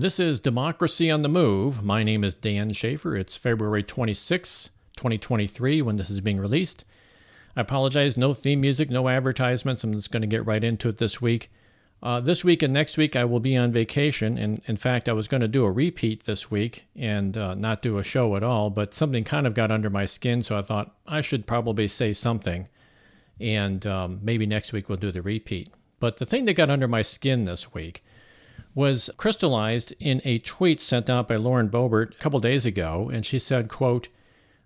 This is Democracy on the Move. My name is Dan Schaefer. It's February 26, 2023, when this is being released. I apologize, no theme music, no advertisements. I'm just going to get right into it this week. Uh, this week and next week, I will be on vacation. And in fact, I was going to do a repeat this week and uh, not do a show at all, but something kind of got under my skin. So I thought I should probably say something. And um, maybe next week we'll do the repeat. But the thing that got under my skin this week was crystallized in a tweet sent out by Lauren Boebert a couple days ago, and she said, quote,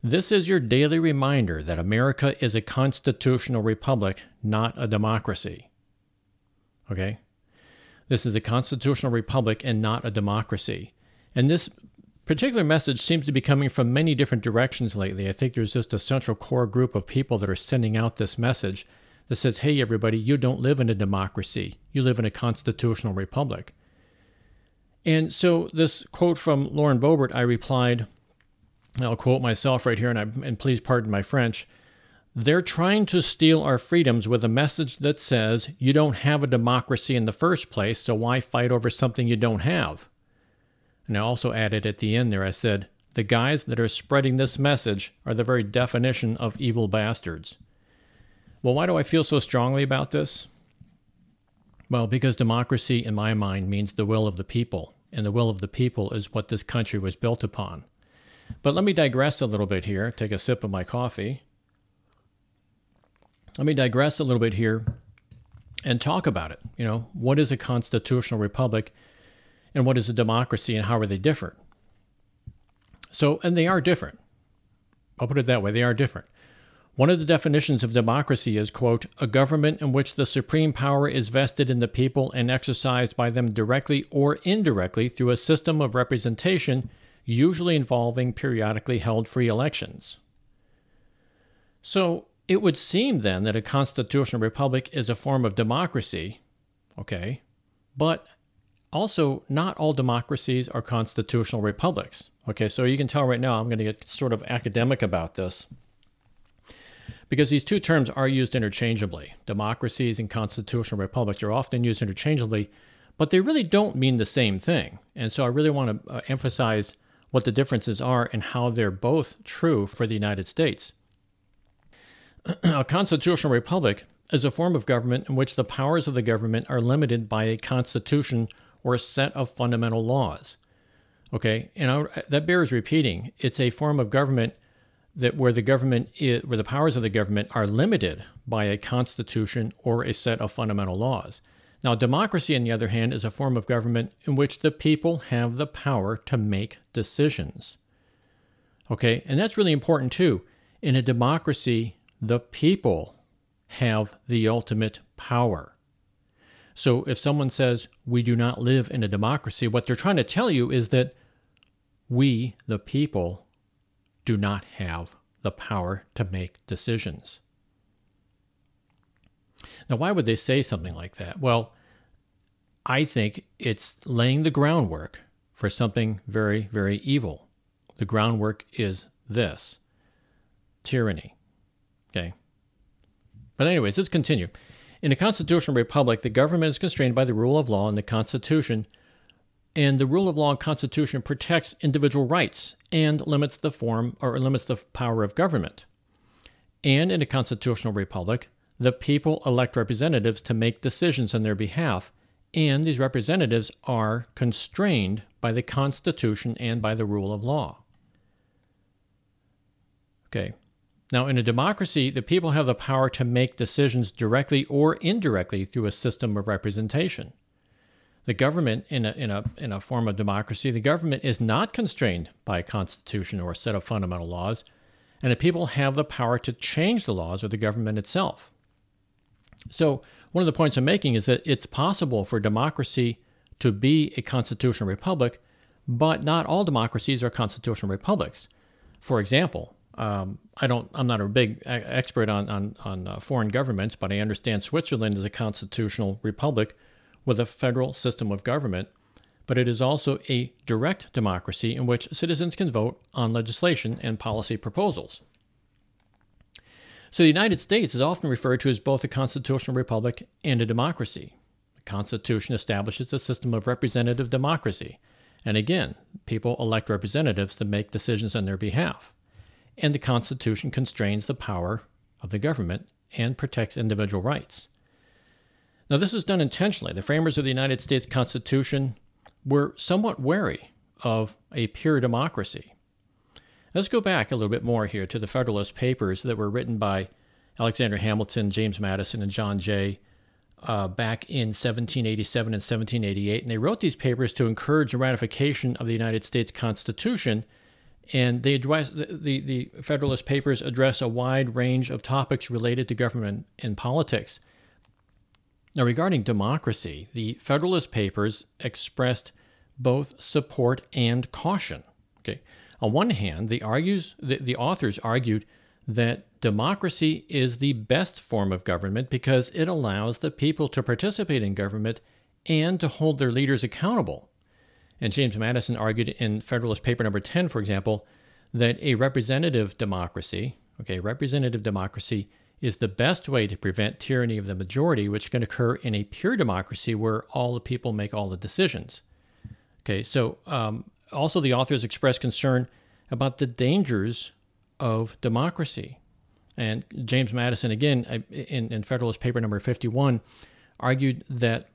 This is your daily reminder that America is a constitutional republic, not a democracy. Okay? This is a constitutional republic and not a democracy. And this particular message seems to be coming from many different directions lately. I think there's just a central core group of people that are sending out this message that says, hey, everybody, you don't live in a democracy, you live in a constitutional republic. And so, this quote from Lauren Boebert, I replied, I'll quote myself right here, and, I, and please pardon my French. They're trying to steal our freedoms with a message that says you don't have a democracy in the first place, so why fight over something you don't have? And I also added at the end there, I said, the guys that are spreading this message are the very definition of evil bastards. Well, why do I feel so strongly about this? Well, because democracy, in my mind, means the will of the people, and the will of the people is what this country was built upon. But let me digress a little bit here, take a sip of my coffee. Let me digress a little bit here and talk about it. You know, what is a constitutional republic and what is a democracy and how are they different? So, and they are different. I'll put it that way they are different. One of the definitions of democracy is, quote, a government in which the supreme power is vested in the people and exercised by them directly or indirectly through a system of representation, usually involving periodically held free elections. So it would seem then that a constitutional republic is a form of democracy, okay, but also not all democracies are constitutional republics. Okay, so you can tell right now I'm going to get sort of academic about this because these two terms are used interchangeably. Democracies and constitutional republics are often used interchangeably, but they really don't mean the same thing. And so I really want to uh, emphasize what the differences are and how they're both true for the United States. a constitutional republic is a form of government in which the powers of the government are limited by a constitution or a set of fundamental laws. Okay, and I, that bears repeating. It's a form of government that where the government is, where the powers of the government are limited by a constitution or a set of fundamental laws. Now, democracy, on the other hand, is a form of government in which the people have the power to make decisions. Okay, and that's really important too. In a democracy, the people have the ultimate power. So if someone says we do not live in a democracy, what they're trying to tell you is that we, the people, do not have the power to make decisions. Now, why would they say something like that? Well, I think it's laying the groundwork for something very, very evil. The groundwork is this tyranny. Okay. But, anyways, let's continue. In a constitutional republic, the government is constrained by the rule of law and the Constitution and the rule of law constitution protects individual rights and limits the form or limits the power of government. And in a constitutional republic, the people elect representatives to make decisions on their behalf, and these representatives are constrained by the Constitution and by the rule of law. Okay. Now, in a democracy, the people have the power to make decisions directly or indirectly through a system of representation. The government, in a, in, a, in a form of democracy, the government is not constrained by a constitution or a set of fundamental laws, and the people have the power to change the laws or the government itself. So, one of the points I'm making is that it's possible for democracy to be a constitutional republic, but not all democracies are constitutional republics. For example, um, I don't. I'm not a big expert on on, on uh, foreign governments, but I understand Switzerland is a constitutional republic with a federal system of government, but it is also a direct democracy in which citizens can vote on legislation and policy proposals. So the United States is often referred to as both a constitutional republic and a democracy. The Constitution establishes a system of representative democracy, And again, people elect representatives to make decisions on their behalf. And the Constitution constrains the power of the government and protects individual rights. Now, this was done intentionally. The framers of the United States Constitution were somewhat wary of a pure democracy. Let's go back a little bit more here to the Federalist Papers that were written by Alexander Hamilton, James Madison, and John Jay uh, back in 1787 and 1788. And they wrote these papers to encourage the ratification of the United States Constitution. And they address the, the, the Federalist Papers address a wide range of topics related to government and politics. Now, regarding democracy, the Federalist Papers expressed both support and caution. Okay, on one hand, the argues the, the authors argued that democracy is the best form of government because it allows the people to participate in government and to hold their leaders accountable. And James Madison argued in Federalist Paper number 10, for example, that a representative democracy, okay, representative democracy is the best way to prevent tyranny of the majority, which can occur in a pure democracy where all the people make all the decisions. Okay, so um, also the authors express concern about the dangers of democracy. And James Madison, again, in, in Federalist Paper number 51, argued that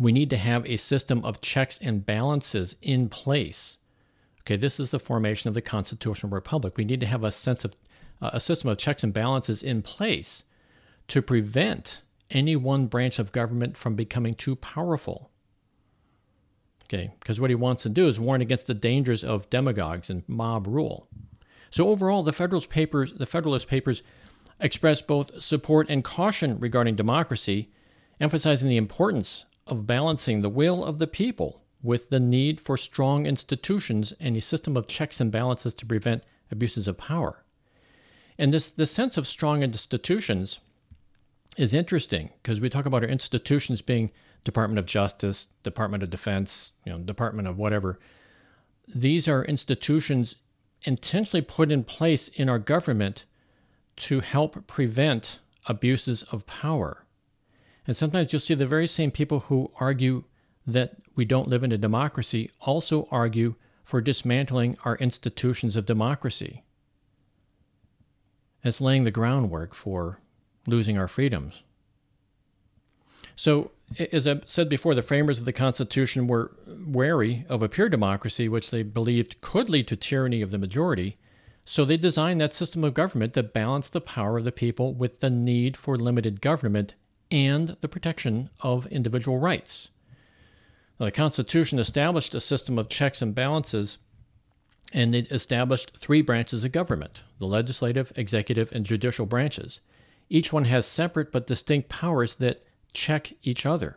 we need to have a system of checks and balances in place. Okay, this is the formation of the constitutional republic. We need to have a sense of uh, a system of checks and balances in place to prevent any one branch of government from becoming too powerful. Okay, because what he wants to do is warn against the dangers of demagogues and mob rule. So overall, the Federalist Papers, the Federalist Papers express both support and caution regarding democracy, emphasizing the importance of balancing the will of the people with the need for strong institutions and a system of checks and balances to prevent abuses of power. And this the sense of strong institutions is interesting because we talk about our institutions being Department of Justice, Department of Defense, you know, Department of whatever. These are institutions intentionally put in place in our government to help prevent abuses of power. And sometimes you'll see the very same people who argue that we don't live in a democracy also argue for dismantling our institutions of democracy as laying the groundwork for losing our freedoms. So, as I said before, the framers of the Constitution were wary of a pure democracy, which they believed could lead to tyranny of the majority. So they designed that system of government that balanced the power of the people with the need for limited government and the protection of individual rights. The Constitution established a system of checks and balances, and it established three branches of government the legislative, executive, and judicial branches. Each one has separate but distinct powers that check each other.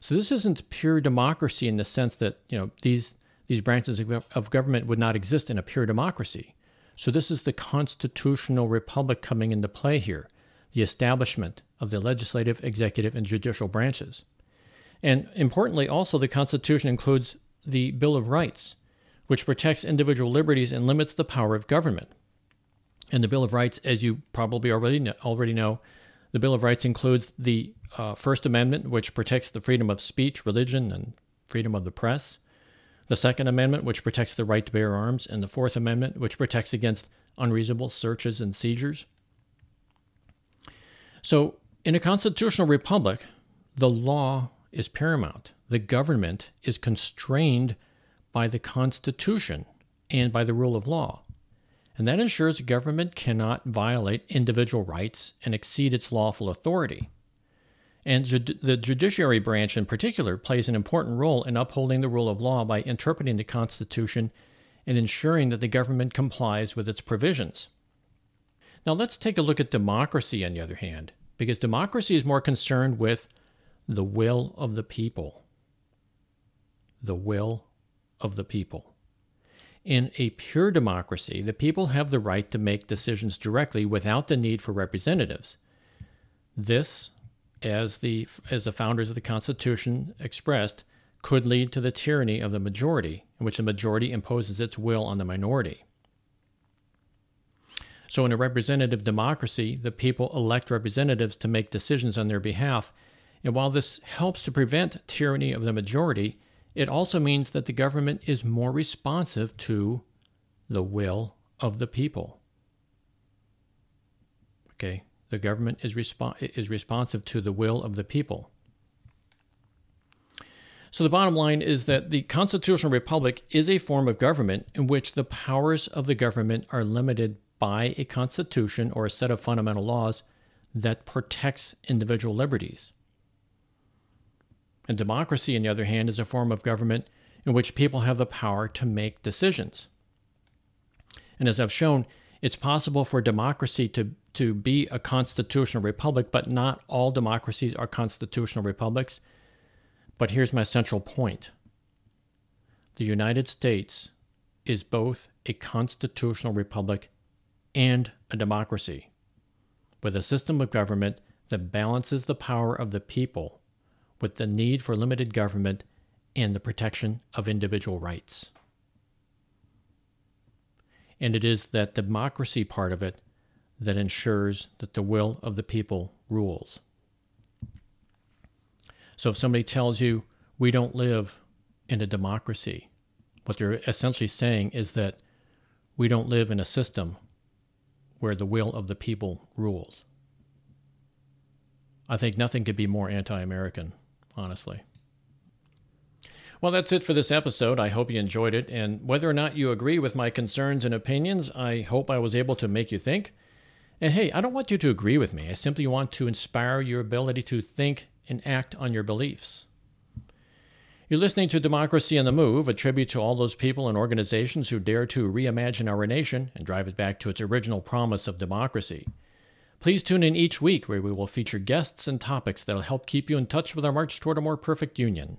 So this isn't pure democracy in the sense that you know these these branches of government would not exist in a pure democracy. So this is the constitutional republic coming into play here, the establishment of the legislative, executive, and judicial branches. And importantly, also the Constitution includes the Bill of Rights, which protects individual liberties and limits the power of government. And the Bill of Rights, as you probably already know, already know the Bill of Rights includes the uh, First Amendment, which protects the freedom of speech, religion, and freedom of the press. The Second Amendment, which protects the right to bear arms. And the Fourth Amendment, which protects against unreasonable searches and seizures. So, in a constitutional republic, the law is paramount. The government is constrained by the Constitution and by the rule of law and that ensures government cannot violate individual rights and exceed its lawful authority. And the judiciary branch, in particular, plays an important role in upholding the rule of law by interpreting the Constitution and ensuring that the government complies with its provisions. Now, let's take a look at democracy, on the other hand, because democracy is more concerned with the will of the people. The will of the people. In a pure democracy, the people have the right to make decisions directly without the need for representatives. This, as the, as the founders of the Constitution expressed, could lead to the tyranny of the majority, in which the majority imposes its will on the minority. So, in a representative democracy, the people elect representatives to make decisions on their behalf. And while this helps to prevent tyranny of the majority, it also means that the government is more responsive to the will of the people. Okay, the government is, respo- is responsive to the will of the people. So the bottom line is that the constitutional republic is a form of government in which the powers of the government are limited by a constitution or a set of fundamental laws that protects individual liberties. And democracy, on the other hand, is a form of government in which people have the power to make decisions. And as I've shown, it's possible for democracy to, to be a constitutional republic, but not all democracies are constitutional republics. But here's my central point the United States is both a constitutional republic and a democracy, with a system of government that balances the power of the people with the need for limited government and the protection of individual rights. And it is that democracy part of it that ensures that the will of the people rules. So if somebody tells you we don't live in a democracy, what they're essentially saying is that we don't live in a system where the will of the people rules. I think nothing could be more anti American honestly. Well, that's it for this episode. I hope you enjoyed it. And whether or not you agree with my concerns and opinions, I hope I was able to make you think. And hey, I don't want you to agree with me. I simply want to inspire your ability to think and act on your beliefs. You're listening to Democracy on the Move, a tribute to all those people and organizations who dare to reimagine our nation and drive it back to its original promise of democracy. Please tune in each week where we will feature guests and topics that will help keep you in touch with our march toward a more perfect union.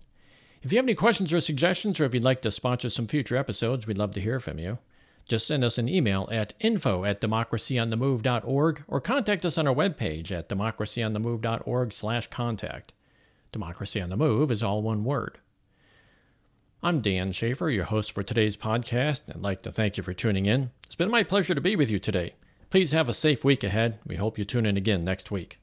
If you have any questions or suggestions, or if you'd like to sponsor some future episodes, we'd love to hear from you. Just send us an email at info at democracyonthemove.org or contact us on our webpage at democracyonthemove.org slash contact. Democracy on the Move is all one word. I'm Dan Schaefer, your host for today's podcast. I'd like to thank you for tuning in. It's been my pleasure to be with you today. Please have a safe week ahead. We hope you tune in again next week.